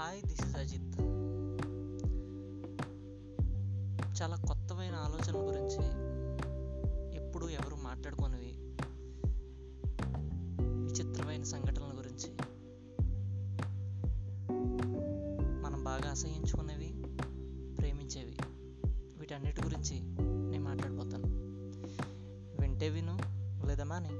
అజిత్. చాలా కొత్తమైన ఆలోచనల గురించి ఎప్పుడు ఎవరు మాట్లాడుకోనివి. విచిత్రమైన సంఘటనల గురించి మనం బాగా అసహించుకునేవి ప్రేమించేవి. వీటన్నిటి గురించి నేను మాట్లాడిపోతాను వింటే విను లేదా మాని.